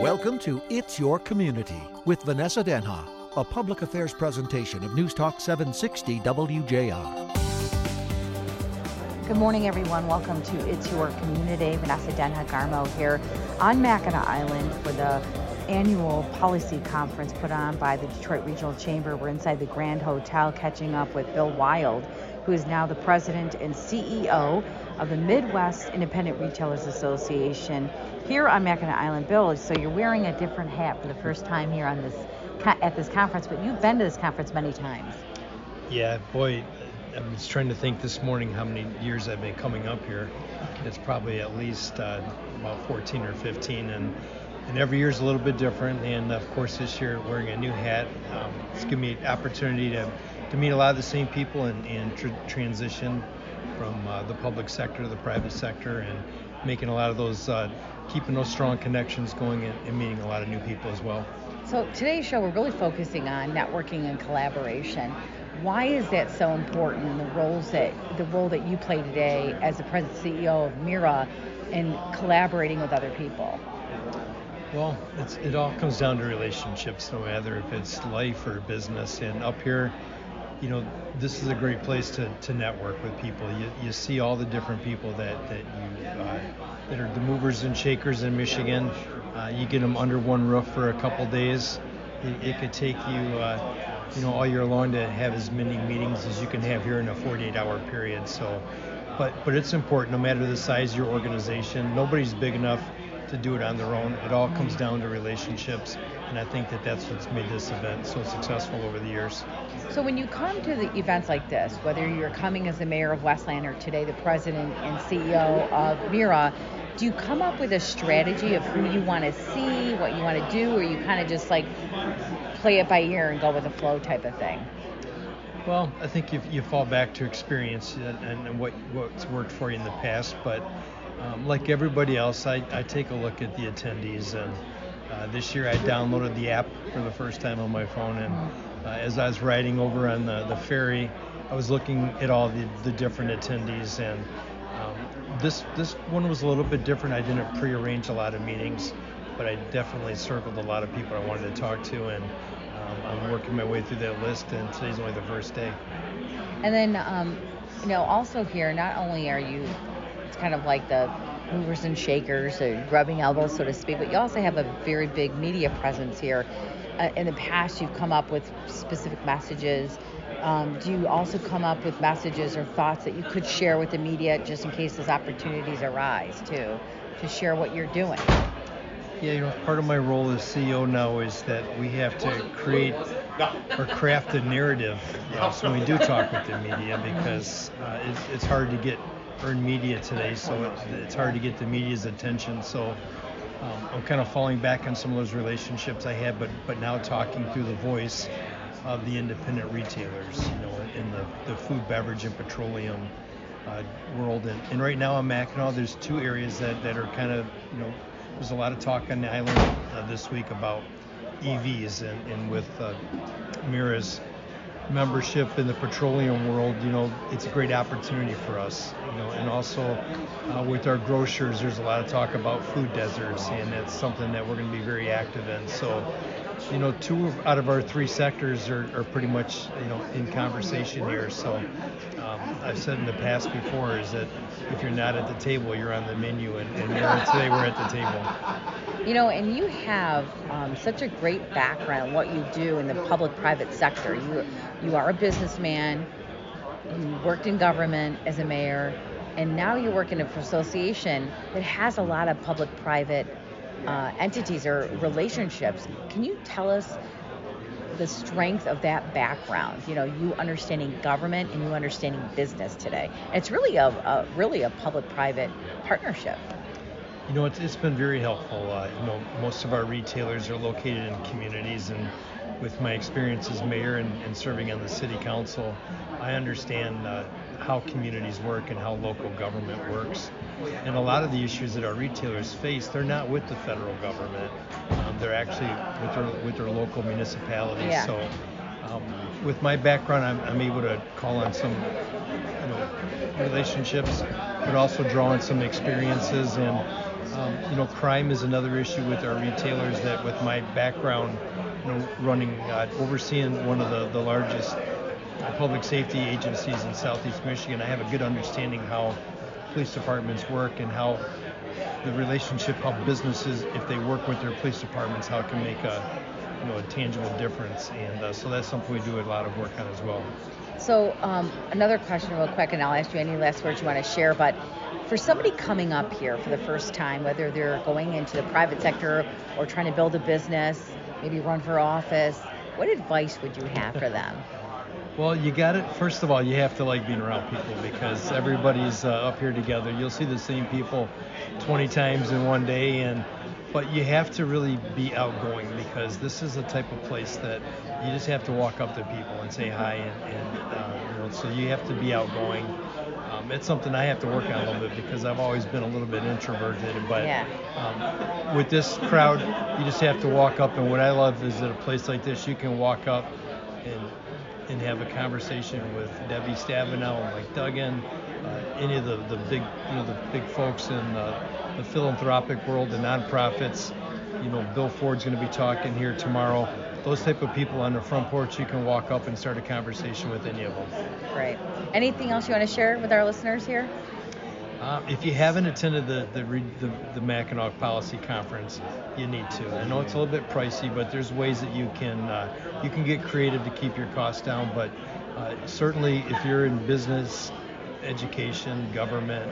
Welcome to It's Your Community with Vanessa Denha, a public affairs presentation of News Talk 760 WJR. Good morning, everyone. Welcome to It's Your Community. Vanessa Denha Garmo here on Mackinac Island for the annual policy conference put on by the Detroit Regional Chamber. We're inside the Grand Hotel catching up with Bill Wild, who is now the president and CEO of the Midwest Independent Retailers Association here on Mackinac Island. Bill, so you're wearing a different hat for the first time here on this at this conference, but you've been to this conference many times. Yeah, boy, I was trying to think this morning how many years I've been coming up here. It's probably at least uh, about 14 or 15, and and every year is a little bit different. And of course, this year wearing a new hat, um, it's given me an opportunity to, to meet a lot of the same people and, and tr- transition from uh, the public sector to the private sector, and making a lot of those, uh, keeping those strong connections going, and, and meeting a lot of new people as well. So today's show, we're really focusing on networking and collaboration. Why is that so important? And the roles that the role that you play today as the president CEO of Mira and collaborating with other people. Well, it's it all comes down to relationships, no matter if it's life or business. And up here, you know, this is a great place to, to network with people. You, you see all the different people that, that you uh, that are the movers and shakers in Michigan. Uh, you get them under one roof for a couple days. It, it, could take you, uh, you know, all year long to have as many meetings as you can have here in a 48-hour period. So, but but it's important, no matter the size of your organization. Nobody's big enough to do it on their own. It all comes down to relationships, and I think that that's what's made this event so successful over the years. So when you come to the events like this, whether you're coming as the mayor of Westland or today the president and CEO of Mira, do you come up with a strategy of who you want to see, what you want to do, or you kind of just like play it by ear and go with the flow type of thing? Well, I think you, you fall back to experience and, and what what's worked for you in the past, but um, like everybody else, I, I take a look at the attendees, and uh, this year I downloaded the app for the first time on my phone. And uh, as I was riding over on the, the ferry, I was looking at all the, the different attendees, and um, this this one was a little bit different. I didn't prearrange a lot of meetings, but I definitely circled a lot of people I wanted to talk to, and um, I'm working my way through that list. And today's only the first day. And then, um, you know, also here, not only are you kind of like the movers and shakers, or rubbing elbows, so to speak. But you also have a very big media presence here. Uh, in the past, you've come up with specific messages. Um, do you also come up with messages or thoughts that you could share with the media just in case those opportunities arise too, to share what you're doing? Yeah, you know, part of my role as CEO now is that we have to create or craft a narrative so when we do talk with the media because uh, it's, it's hard to get earned media today, so it, it's hard to get the media's attention. So um, I'm kind of falling back on some of those relationships I had, but but now talking through the voice of the independent retailers, you know, in the, the food, beverage, and petroleum uh, world. And, and right now on Mackinac, there's two areas that, that are kind of, you know, there's a lot of talk on the island uh, this week about EVs and, and with uh, Mira's membership in the petroleum world, you know, it's a great opportunity for us. You know, and also uh, with our grocers, there's a lot of talk about food deserts, and that's something that we're going to be very active in. So, you know, two out of our three sectors are, are pretty much, you know, in conversation here. So, um, I've said in the past before is that if you're not at the table, you're on the menu, and, and today we're at the table. You know, and you have um, such a great background, what you do in the public-private sector. You you are a businessman. You worked in government as a mayor, and now you work in an association that has a lot of public-private uh, entities or relationships. Can you tell us the strength of that background? You know, you understanding government and you understanding business today. it's really a, a really a public-private partnership. You know, it's, it's been very helpful. Uh, you know, most of our retailers are located in communities, and with my experience as mayor and, and serving on the city council, I understand uh, how communities work and how local government works. And a lot of the issues that our retailers face, they're not with the federal government. Um, they're actually with their, with their local municipalities. Yeah. So um, with my background, I'm, I'm, able to call on some you know, relationships, but also draw on some experiences and Um, you know, crime is another issue with our retailers. That with my background, you know, running, uh, overseeing one of the, the largest public safety agencies in Southeast Michigan, I have a good understanding how police departments work and how the relationship, how businesses, if they work with their police departments, how it can make a you know a tangible difference. And uh, so that's something we do a lot of work on as well. So um, another question, real quick, and I'll ask you any last words you want to share. But for somebody coming up here for the first time, whether they're going into the private sector or trying to build a business, maybe run for office, what advice would you have for them? Well, you got it. First of all, you have to like being around people because everybody's uh, up here together. You'll see the same people 20 times in one day, and but you have to really be outgoing because this is a type of place that you just have to walk up to people and say hi, and, and uh, you know, so you have to be outgoing. Um, it's something I have to work on a little bit because I've always been a little bit introverted, but Yeah. um, with this crowd, you just have to walk up. And what I love is at a place like this, you can walk up and and have a conversation with Debbie Stabenow and Mike Duggan, uh, any of the, the big you know the big folks in uh, the philanthropic world, the nonprofits. You know, Bill Ford's going to be talking here tomorrow. Those type of people on the front porch, you can walk up and start a conversation with any of them. Great. Anything else you want to share with our listeners here? Uh, if you haven't attended the the, the the Mackinac Policy Conference, you need to. I know it's a little bit pricey, but there's ways that you can uh, you can get creative to keep your costs down. But uh, certainly, if you're in business, education, government,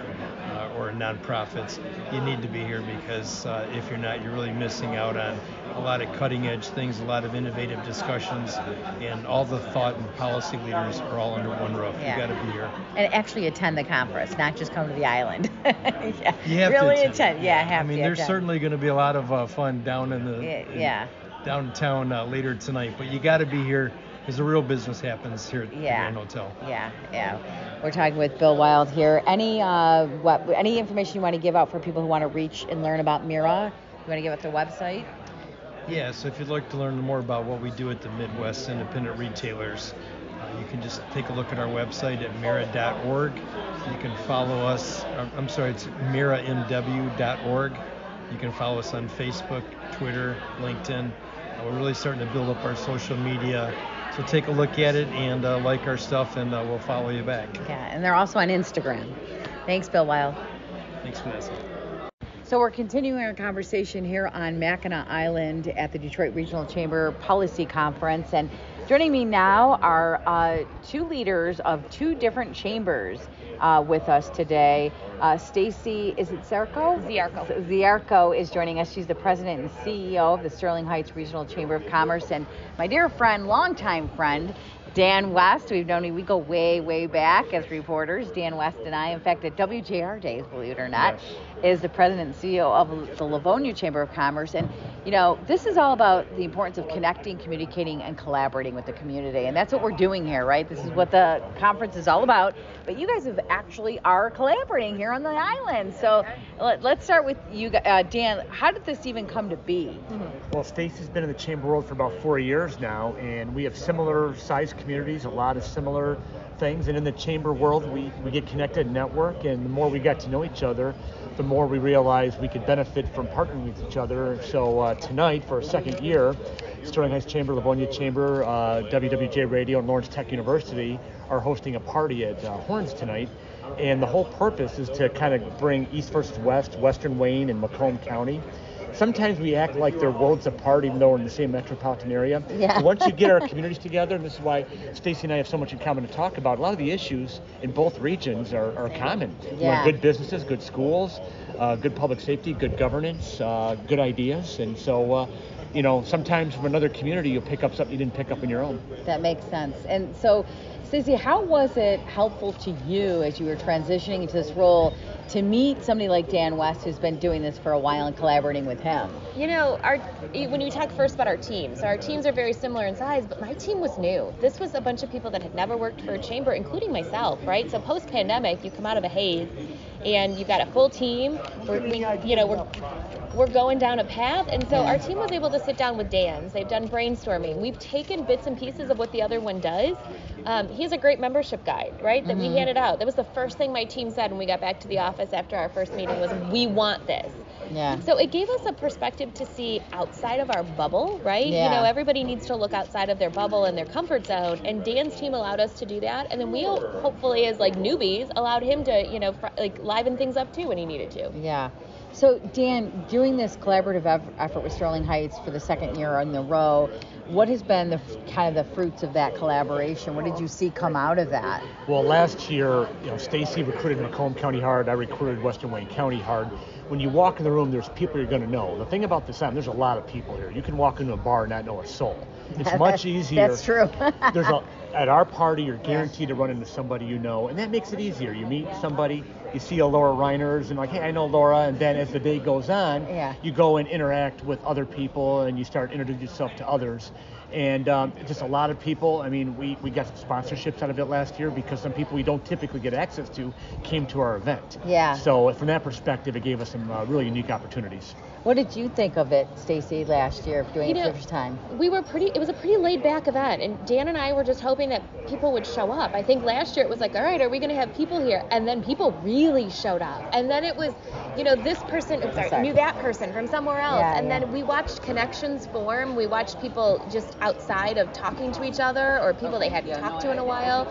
uh, or nonprofits, you need to be here because uh, if you're not, you're really missing out on a lot of cutting edge things, a lot of innovative discussions, and all the thought and policy leaders are all under one roof. Yeah. You got to be here. And actually attend the conference, not just come to the island. yeah. You have really to attend. Yeah, have to. I mean, to there's attend. certainly going to be a lot of uh, fun down in the Yeah, in yeah. downtown uh, later tonight, but you got to be here because the real business happens here at the Grand Hotel. Yeah, yeah. We're talking with Bill Wild here. Any uh, what any information you want to give out for people who want to reach and learn about Mira? You want to give out their website? Yeah, so if you'd like to learn more about what we do at the Midwest Independent Retailers, uh, you can just take a look at our website at mira.org. You can follow us, uh, I'm sorry, it's miramw.org. You can follow us on Facebook, Twitter, LinkedIn. Uh, we're really starting to build up our social media. So take a look at it and uh, like our stuff, and uh, we'll follow you back. Yeah, and they're also on Instagram. Thanks, Bill Wild. Thanks, Vanessa. So we're continuing our conversation here on Mackinac Island at the Detroit Regional Chamber Policy Conference, and joining me now are uh, two leaders of two different chambers uh, with us today. Uh, Stacy, is it Zarko? Ziarko. Ziarko is joining us. She's the president and CEO of the Sterling Heights Regional Chamber of Commerce, and my dear friend, longtime friend, Dan West. We've known we go way, way back as reporters. Dan West and I, in fact, at WJR days, believe it or not, is the president and CEO of the Livonia Chamber of Commerce. And you know, this is all about the importance of connecting, communicating, and collaborating with the community, and that's what we're doing here, right? This is what the conference is all about. But you guys have actually are collaborating here on the island. So let, us start with you, uh, Dan. How did this even come to be? Well, Stacy's been in the chamber world for about four years now, and we have similar sized communities, a lot of similar things. And in the chamber world, we, we get connected and network, and the more we got to know each other, the more we realized we could benefit from partnering with each other. So uh, tonight, for a second year, Sterling Heights Chamber, Livonia Chamber, uh, WWJ Radio, and Lawrence Tech University are hosting a party at uh, Horns tonight. And the whole purpose is to kind of bring East versus West, Western Wayne, and Macomb County sometimes we act like they're worlds apart, even though we're in the same metropolitan area. Yeah. Once you get our communities together, and this is why Stacy and I have so much in common to talk about, a lot of the issues in both regions are, are common. Yeah. good businesses, good schools, uh, good public safety, good governance, uh, good ideas. And so, uh, you know, sometimes from another community, you'll pick up something you didn't pick up in your own. That makes sense. And so, Stacy, how was it helpful to you as you were transitioning into this role to meet somebody like Dan West, who's been doing this for a while and collaborating with him? You know, our when you talk first about our teams, our teams are very similar in size, but my team was new. This was a bunch of people that had never worked for a chamber, including myself, right? So post pandemic, you come out of a haze, and you've got a full team. We're, we, you know, we're we're going down a path, and so our team was able to sit down with Dan's. They've done brainstorming. We've taken bits and pieces of what the other one does. Um, he has a great membership guide, right? That we handed out. That was the first thing my team said when we got back to the office after our first meeting was, "We want this." Yeah. So it gave us a perspective to see outside of our bubble, right? Yeah. You know, everybody needs to look outside of their bubble and their comfort zone, and Dan's team allowed us to do that, and then we hopefully, as like newbies, allowed him to, you know, fr- like liven things up too when he needed to. Yeah. So, Dan, doing this collaborative eff- effort with Sterling Heights for the second year in a row, what has been the f- kind of the fruits of that collaboration? What did you see come out of that? Well, last year, you know, Stacy recruited Macomb County hard. I recruited Western Wayne County hard. When you walk in the room, there's people you're going to know. The thing about this time, there's a lot of people here. You can walk into a bar and not know a soul. It's much easier. That's true. there's a, at our party, you're guaranteed to run into somebody you know, and that makes it easier. You meet somebody, you see a Laura Reiners, and like, hey, I know Laura, and then as the day goes on, Yeah. you go and interact with other people, and you start introducing yourself to others. And um, just a lot of people. I mean, we, we got some sponsorships out of it last year because some people we don't typically get access to came to our event. Yeah. So from that perspective, it gave us some uh, really unique opportunities. What did you think of it, Stacy, last year, doing You it know, for the first time? we were pretty it was a pretty laid back event and dan and i were just hoping that people would show up. I think last year it was like all right are we going to have people here? And then people really showed up. And then it was you know this person oops, sorry, Sorry. knew that person from somewhere else. Yeah, and yeah. then we watched connections form. We watched people just outside of talking to each other or people they hadn't talked to in a while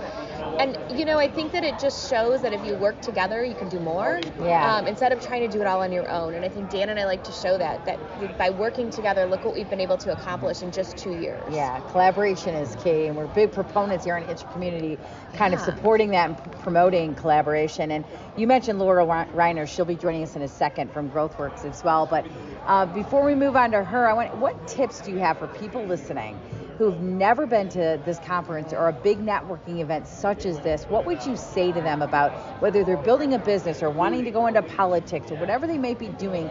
and you know i think that it just shows that if you work together you can do more Yeah. um, instead of trying to do it all on your own and i think dan and i like to show that that by working together look what we've been able to accomplish in just two years Yeah, collaboration is key, and we're big proponents here in Hitch Community, kind of supporting that and promoting collaboration. And you mentioned Laura Reiner; she'll be joining us in a second from GrowthWorks as well. But uh, before we move on to her, I want what tips do you have for people listening who've never been to this conference or a big networking event such as this? What would you say to them about whether they're building a business or wanting to go into politics or whatever they may be doing?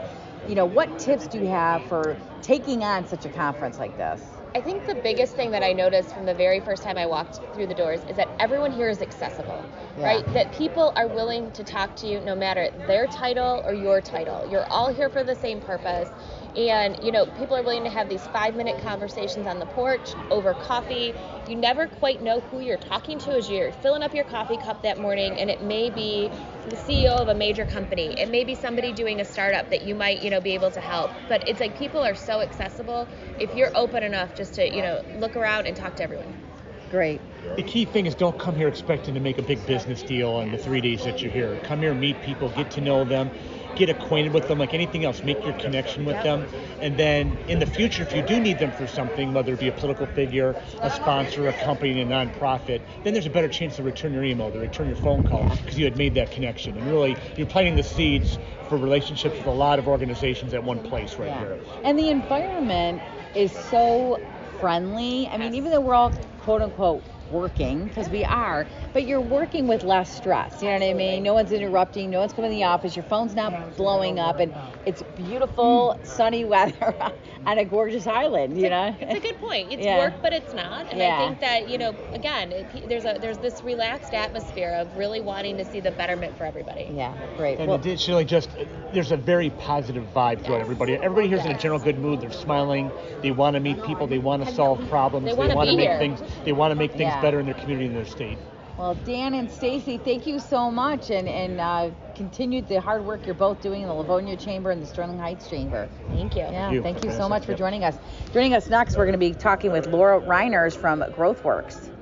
You know, what tips do you have for taking on such a conference like this? I think the biggest thing that I noticed from the very first time I walked through the doors is that everyone here is accessible, Yeah. right? That people are willing to talk to you no matter their title or your title. You're all here for the same purpose. And, you know, people are willing to have these five minute conversations on the porch over coffee. You never quite know who you're talking to as you're filling up your coffee cup that morning, and it may be the CEO of a major company. It may be somebody doing a startup that you might, you know, be able to help. But it's like people are so accessible if you're open enough just to, you know, look around and talk to everyone. Great. The key thing is don't come here expecting to make a big business deal in the three days that you're here. Come here, meet people, get to know them, get acquainted with them like anything else. Make your connection with them. And then in the future, if you do need them for something, whether it be a political figure, a sponsor, a company, a nonprofit, then there's a better chance to return your email, to return your phone call because you had made that connection. And really, you're planting the seeds for relationships with a lot of organizations at one place right here. And the environment is so friendly. I mean, even though we're all quote unquote working, because we are, but you're working with less stress. You know what I mean? No one's interrupting, no one's coming in the office, your phone's not blowing up, and it's beautiful, sunny weather on a gorgeous island, you know? It's a good point. It's Yeah. work, but it's not. And Yeah. I think that you know, again, it, there's a there's this relaxed atmosphere of really wanting to see the betterment for everybody. Yeah, great. And Well, additionally, just there's a very positive vibe throughout everybody. Everybody here's in a general good mood. They're smiling. They want to meet people. They want to solve problems. They wanna wanna make here. things. They want to make things Yeah. better in their community and their state. Well, Dan and Stacy, thank you so much, and and uh, continue the hard work you're both doing in the Livonia Chamber and the Sterling Heights Chamber. Thank you. Yeah, you. thank you so much for joining us. Joining us next, we're going to be talking with Laura Reiners from GrowthWorks.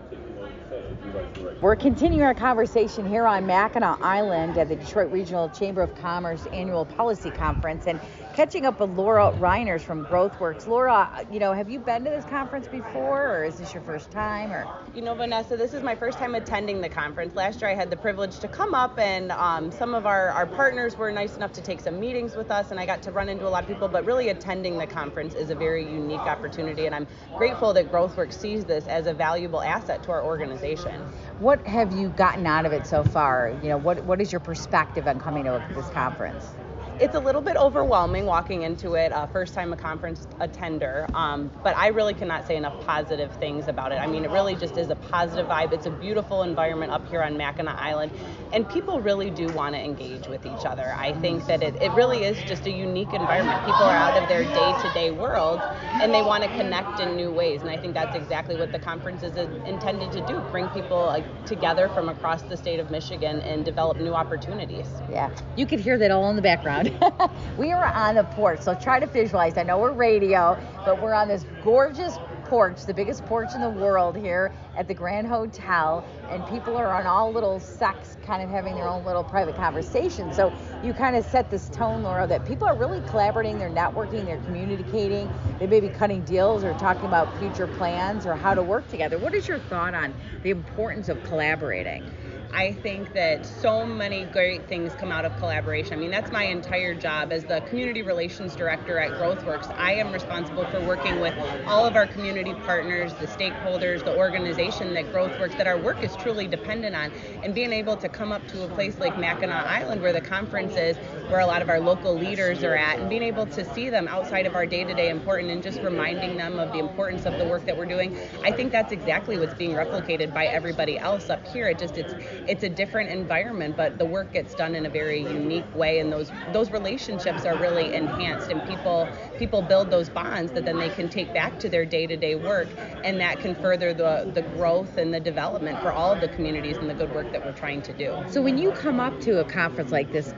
We're continuing our conversation here on Mackinac Island at the Detroit Regional Chamber of Commerce Annual Policy Conference and catching up with Laura Reiners from GrowthWorks. Laura, you know, have you been to this conference before or is this your first time or You know, Vanessa, this is my first time attending the conference. Last year I had the privilege to come up, and um, some of our, our partners were nice enough to take some meetings with us, and I got to run into a lot of people. But really, attending the conference is a very unique opportunity, and I'm grateful that GrowthWorks sees this as a valuable asset to our organization. What have you gotten out of it so far? You know, what what is your perspective on coming to this conference? It's a little bit overwhelming walking into it, uh, first time a conference attender, um, but I really cannot say enough positive things about it. I mean, it really just is a positive vibe. It's a beautiful environment up here on Mackinac Island, and people really do want to engage with each other. I think that it, it really is just a unique environment. People are out of their day to day world and they want to connect in new ways, and I think that's exactly what the conference is intended to do bring people together from across the state of Michigan and develop new opportunities. Yeah, you could hear that all in the background. we are on the porch, so try to visualize. I know we're radio, but we're on this gorgeous porch, the biggest porch in the world here at the Grand Hotel, and people are on all little sects, kind of having their own little private conversation. So you kind of set this tone, Laura, that people are really collaborating, they're networking, they're communicating, they may be cutting deals or talking about future plans or how to work together. What is your thought on the importance of collaborating? I think that so many great things come out of collaboration. I mean, that's my entire job as the community relations director at GrowthWorks. I am responsible for working with all of our community partners, the stakeholders, the organization that GrowthWorks, that our work is truly dependent on, and being able to come up to a place like Mackinac Island where the conference is, where a lot of our local leaders are at, and being able to see them outside of our day-to-day important and just reminding them of the importance of the work that we're doing. I think that's exactly what's being replicated by everybody else up here. It just it's it's a different environment, but the work gets done in a very unique way, and those those relationships are really enhanced, and people people build those bonds that then they can take back to their day-to-day work, and that can further the the growth and the development for all of the communities and the good work that we're trying to do. So when you come up to a conference like this,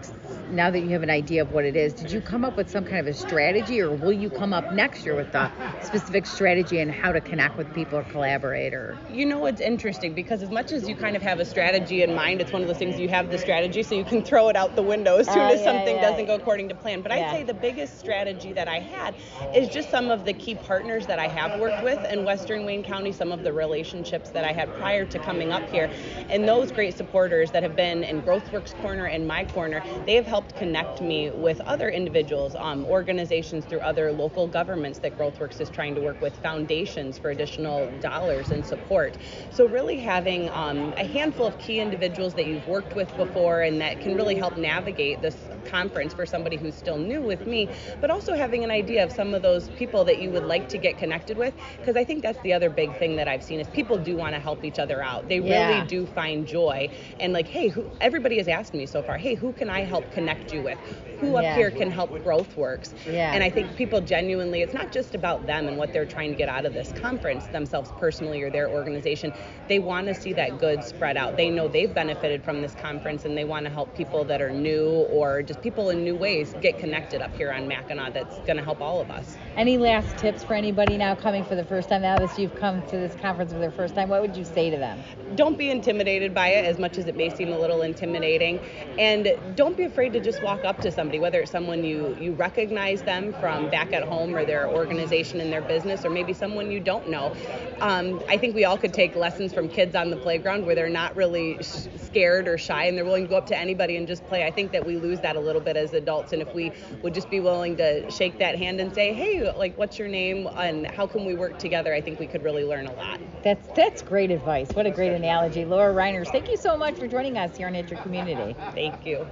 now that you have an idea of what it is, did you come up with some kind of a strategy, or will you come up next year with a specific strategy and how to connect with people or collaborate? Or you know, it's interesting because as much as you kind of have a strategy in mind, it's one of those things you have the strategy, so you can throw it out the window as soon Uh, as yeah, something yeah. doesn't go according to plan. But Yeah. I'd say the biggest strategy that I had is just some of the key partners that I have worked with in Western Wayne County, some of the relationships that I had prior to coming up here, and those great supporters that have been in GrowthWorks Corner and my corner, they have helped connect me with other individuals, um, organizations through other local governments that GrowthWorks is trying to work with, foundations for additional dollars and support. So really having um, a handful of key individuals that you've worked with before and that can really help navigate this conference for somebody who's still new with me, but also having an idea of some of those people that you would like to get connected with, because I think that's the other big thing that I've seen is people do want to help each other out. They Yeah. really do find joy and like, hey, who, everybody has asked me so far, hey, who can I help connect you with? Who up Yeah. here can help GrowthWorks? Yeah. And I think people genuinely, it's not just about them and what they're trying to get out of this conference themselves personally or their organization. They want to see that good spread out. They know they've benefited from this conference and they want to help people that are new or just people in new ways get connected up here on Mackinac. That's going to help all of us. any last tips for anybody now coming for the first time? Now that you've come to this conference for the first time, what would you say to them? don't be intimidated by it as much as it may seem a little intimidating and don't be afraid to just walk up to somebody whether it's someone you you recognize them from back at home or their organization and their business or maybe someone you don't know um, i think we all could take lessons from kids on the playground where they're not really sh- scared or shy and they're willing to go up to anybody and just play i think that we lose that a little bit as adults and if we would just be willing to shake that hand and say hey like what's your name and how can we work together i think we could really learn a lot That's that's great advice. What a great analogy, Laura Reiners. Thank you so much for joining us here on It's Your Community. thank you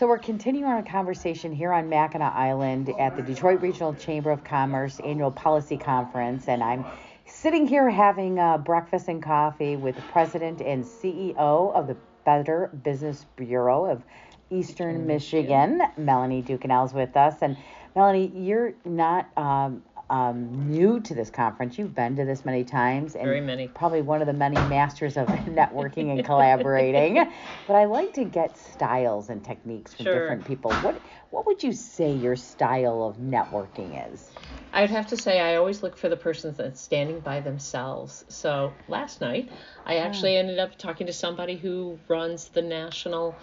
So we're continuing our conversation here on Mackinac Island at the Detroit Regional Chamber of Commerce Annual Policy Conference, and I'm sitting here having uh, breakfast and coffee with the President and CEO of the Better Business Bureau of Eastern Michigan, Melanie Duquesnel's with us. And Melanie, you're not um, um, new to this conference. You've been to this many times, and Very many. probably one of the many masters of networking and collaborating. But I like to get styles and techniques from Sure. different people. What what would you say your style of networking is? I would have to say I always look for the person that's standing by themselves. So last night, I hmm. actually ended up talking to somebody who runs the national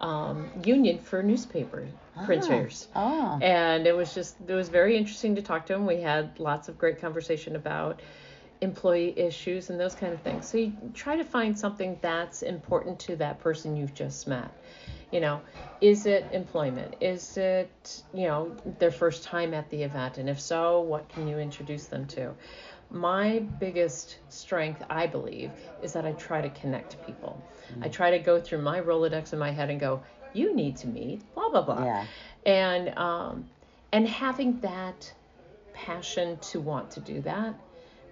um, union for newspaper ah. printers. Oh, And it was just, it was very interesting to talk to him. We had lots of great conversation about employee issues and those kind of things. So you try to find something that's important to that person you've just met. You know, is it employment? Is it, you know, their first time at the event? And if so, what can you introduce them to? My biggest strength, I believe, is that I try to connect people. I try to go through my Rolodex in my head and go, you need to meet, blah, blah, blah yeah. and um, and having that passion to want to do that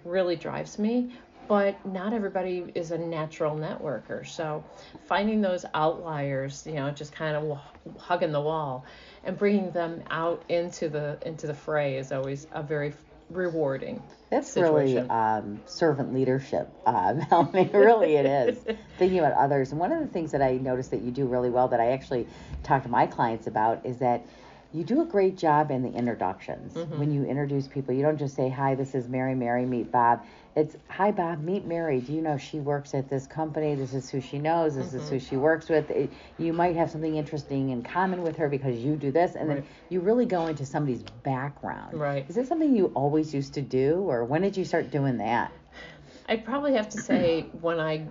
really drives me but not everybody is a natural networker so finding those outliers you know just kind of hugging the wall and bringing them out into the into the fray is always a very rewarding. That's situation. really um, servant leadership, uh, Melanie. really, it is. Thinking about others. And one of the things that I noticed that you do really well that I actually talk to my clients about is that you do a great job in the introductions. Mm-hmm. When you introduce people, you don't just say, Hi, this is Mary, Mary, meet Bob. It's, Hi, Bob, meet Mary. Do you know she works at this company? This is who she knows. This is Mm-hmm. who she works with. It, you might have something interesting in common with her because you do this. And then you really go into somebody's background. Right. Is this something you always used to do, or when did you start doing that? I'd probably have to say when I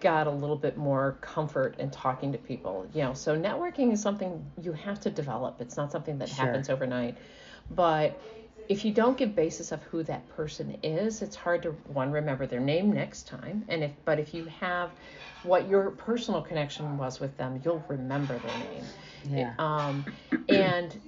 got a little bit more comfort in talking to people. You know, so networking is something you have to develop. It's not something that Sure. happens overnight. But if you don't give basis of who that person is, it's hard to one remember their name next time. And if but if you have what your personal connection was with them, you'll remember their name. Yeah. Um, and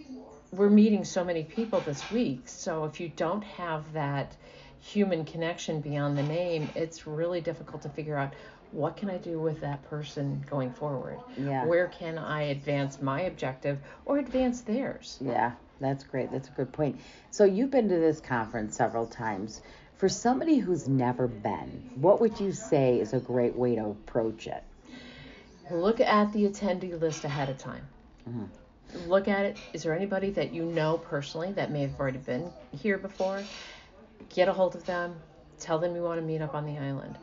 we're meeting so many people this week. So if you don't have that human connection beyond the name, it's really difficult to figure out what can I do with that person going forward. Yeah. Where can I advance my objective or advance theirs? Yeah, that's great. That's a good point. So you've been to this conference several times. For somebody who's never been, what would you say is a great way to approach it? Look at the attendee list ahead of time. Mm-hmm. Look at it. Is there anybody that you know personally that may have already been here before? Get a hold of them. Tell them you want to meet up on the island.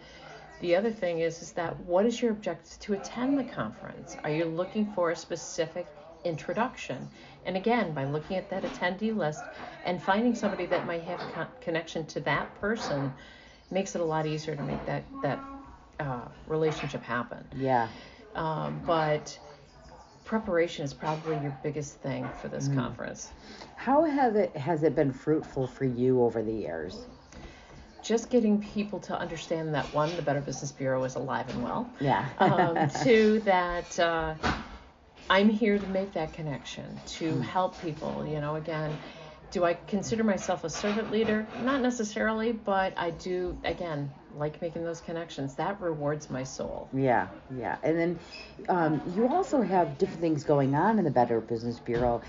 The other thing is, is that what is your objective to attend the conference? Are you looking for a specific introduction? And again, by looking at that attendee list and finding somebody that might have a con- connection to that person, makes it a lot easier to make that that uh, relationship happen. Yeah. Um, but preparation is probably your biggest thing for this conference. How has it has it been fruitful for you over the years? Just getting people to understand that one, the Better Business Bureau is alive and well. Yeah. Um, two, that uh, I'm here to make that connection, to help people. You know, again, do I consider myself a servant leader? Not necessarily, but I do, again, like making those connections. That rewards my soul. Yeah, yeah. And then um, you also have different things going on in the Better Business Bureau.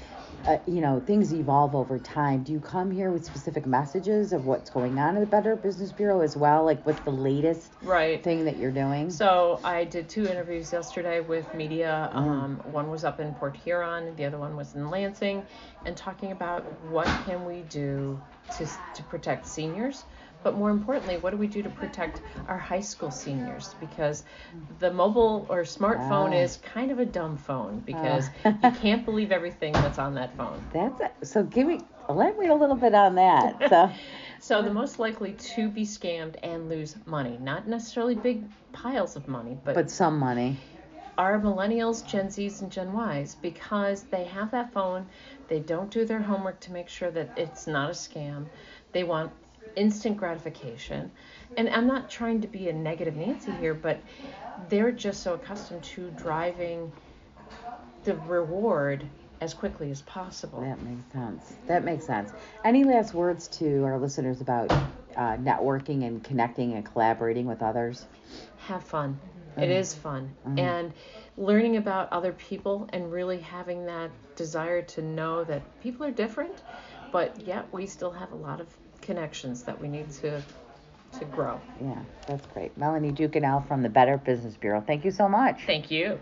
Uh, you know, things evolve over time. Do you come here with specific messages of what's going on in the Better Business Bureau as well? Like, what's the latest Right. thing that you're doing? So I did two interviews yesterday with media. Um, one was up in Port Huron, the other one was in Lansing, and talking about what can we do to to protect seniors, but more importantly, what do we do to protect our high school seniors? Because the mobile or smartphone Ah. is kind of a dumb phone because you can't believe everything that's on that phone. That's it. So give me, let me a little bit on that. So, So the most likely to be scammed and lose money, not necessarily big piles of money, but but some money. are millennials, Gen Zs, and Gen Ys because they have that phone. They don't do their homework to make sure that it's not a scam. They want instant gratification. And I'm not trying to be a negative Nancy here, but they're just so accustomed to driving the reward as quickly as possible. That makes sense. That makes sense. Any last words to our listeners about uh, networking and connecting and collaborating with others? have fun. It is fun. And learning about other people and really having that desire to know that people are different, but yet we still have a lot of connections that we need to to grow. Yeah, that's great. Melanie Duquesnel from the Better Business Bureau. Thank you so much. Thank you.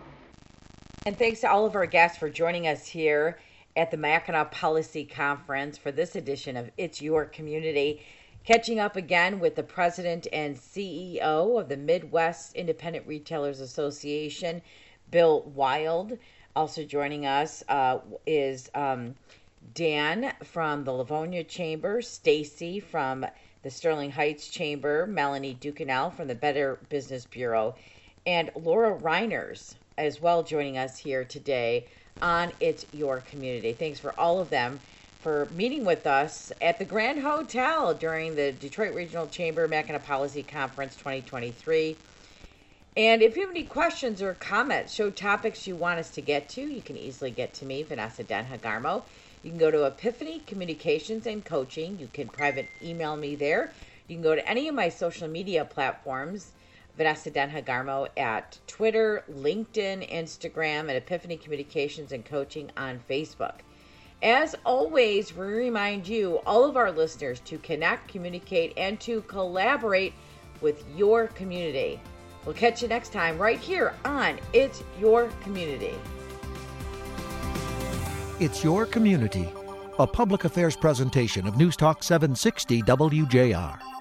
And thanks to all of our guests for joining us here at the Mackinac Policy Conference for this edition of It's Your Community. Catching up again with the president and CEO of the Midwest Independent Retailers Association, Bill Wild. Also joining us uh, is um, Dan from the Livonia Chamber, Stacy from the Sterling Heights Chamber, Melanie Duquesnel from the Better Business Bureau, and Laura Reiners as well joining us here today on It's Your Community. Thanks for all of them for meeting with us at the Grand Hotel during the Detroit Regional Chamber Mackinac Policy Conference 2023. And if you have any questions or comments, show topics you want us to get to, you can easily get to me, Vanessa Denha Garmo. You can go to Epiphany Communications and Coaching. You can private email me there. You can go to any of my social media platforms, Vanessa Denhagarmo at Twitter, LinkedIn, Instagram, and Epiphany Communications and Coaching on Facebook. As always, we remind you, all of our listeners, to connect, communicate, and to collaborate with your community. We'll catch you next time right here on It's Your Community. It's your community. A public affairs presentation of News Talk 760 WJR.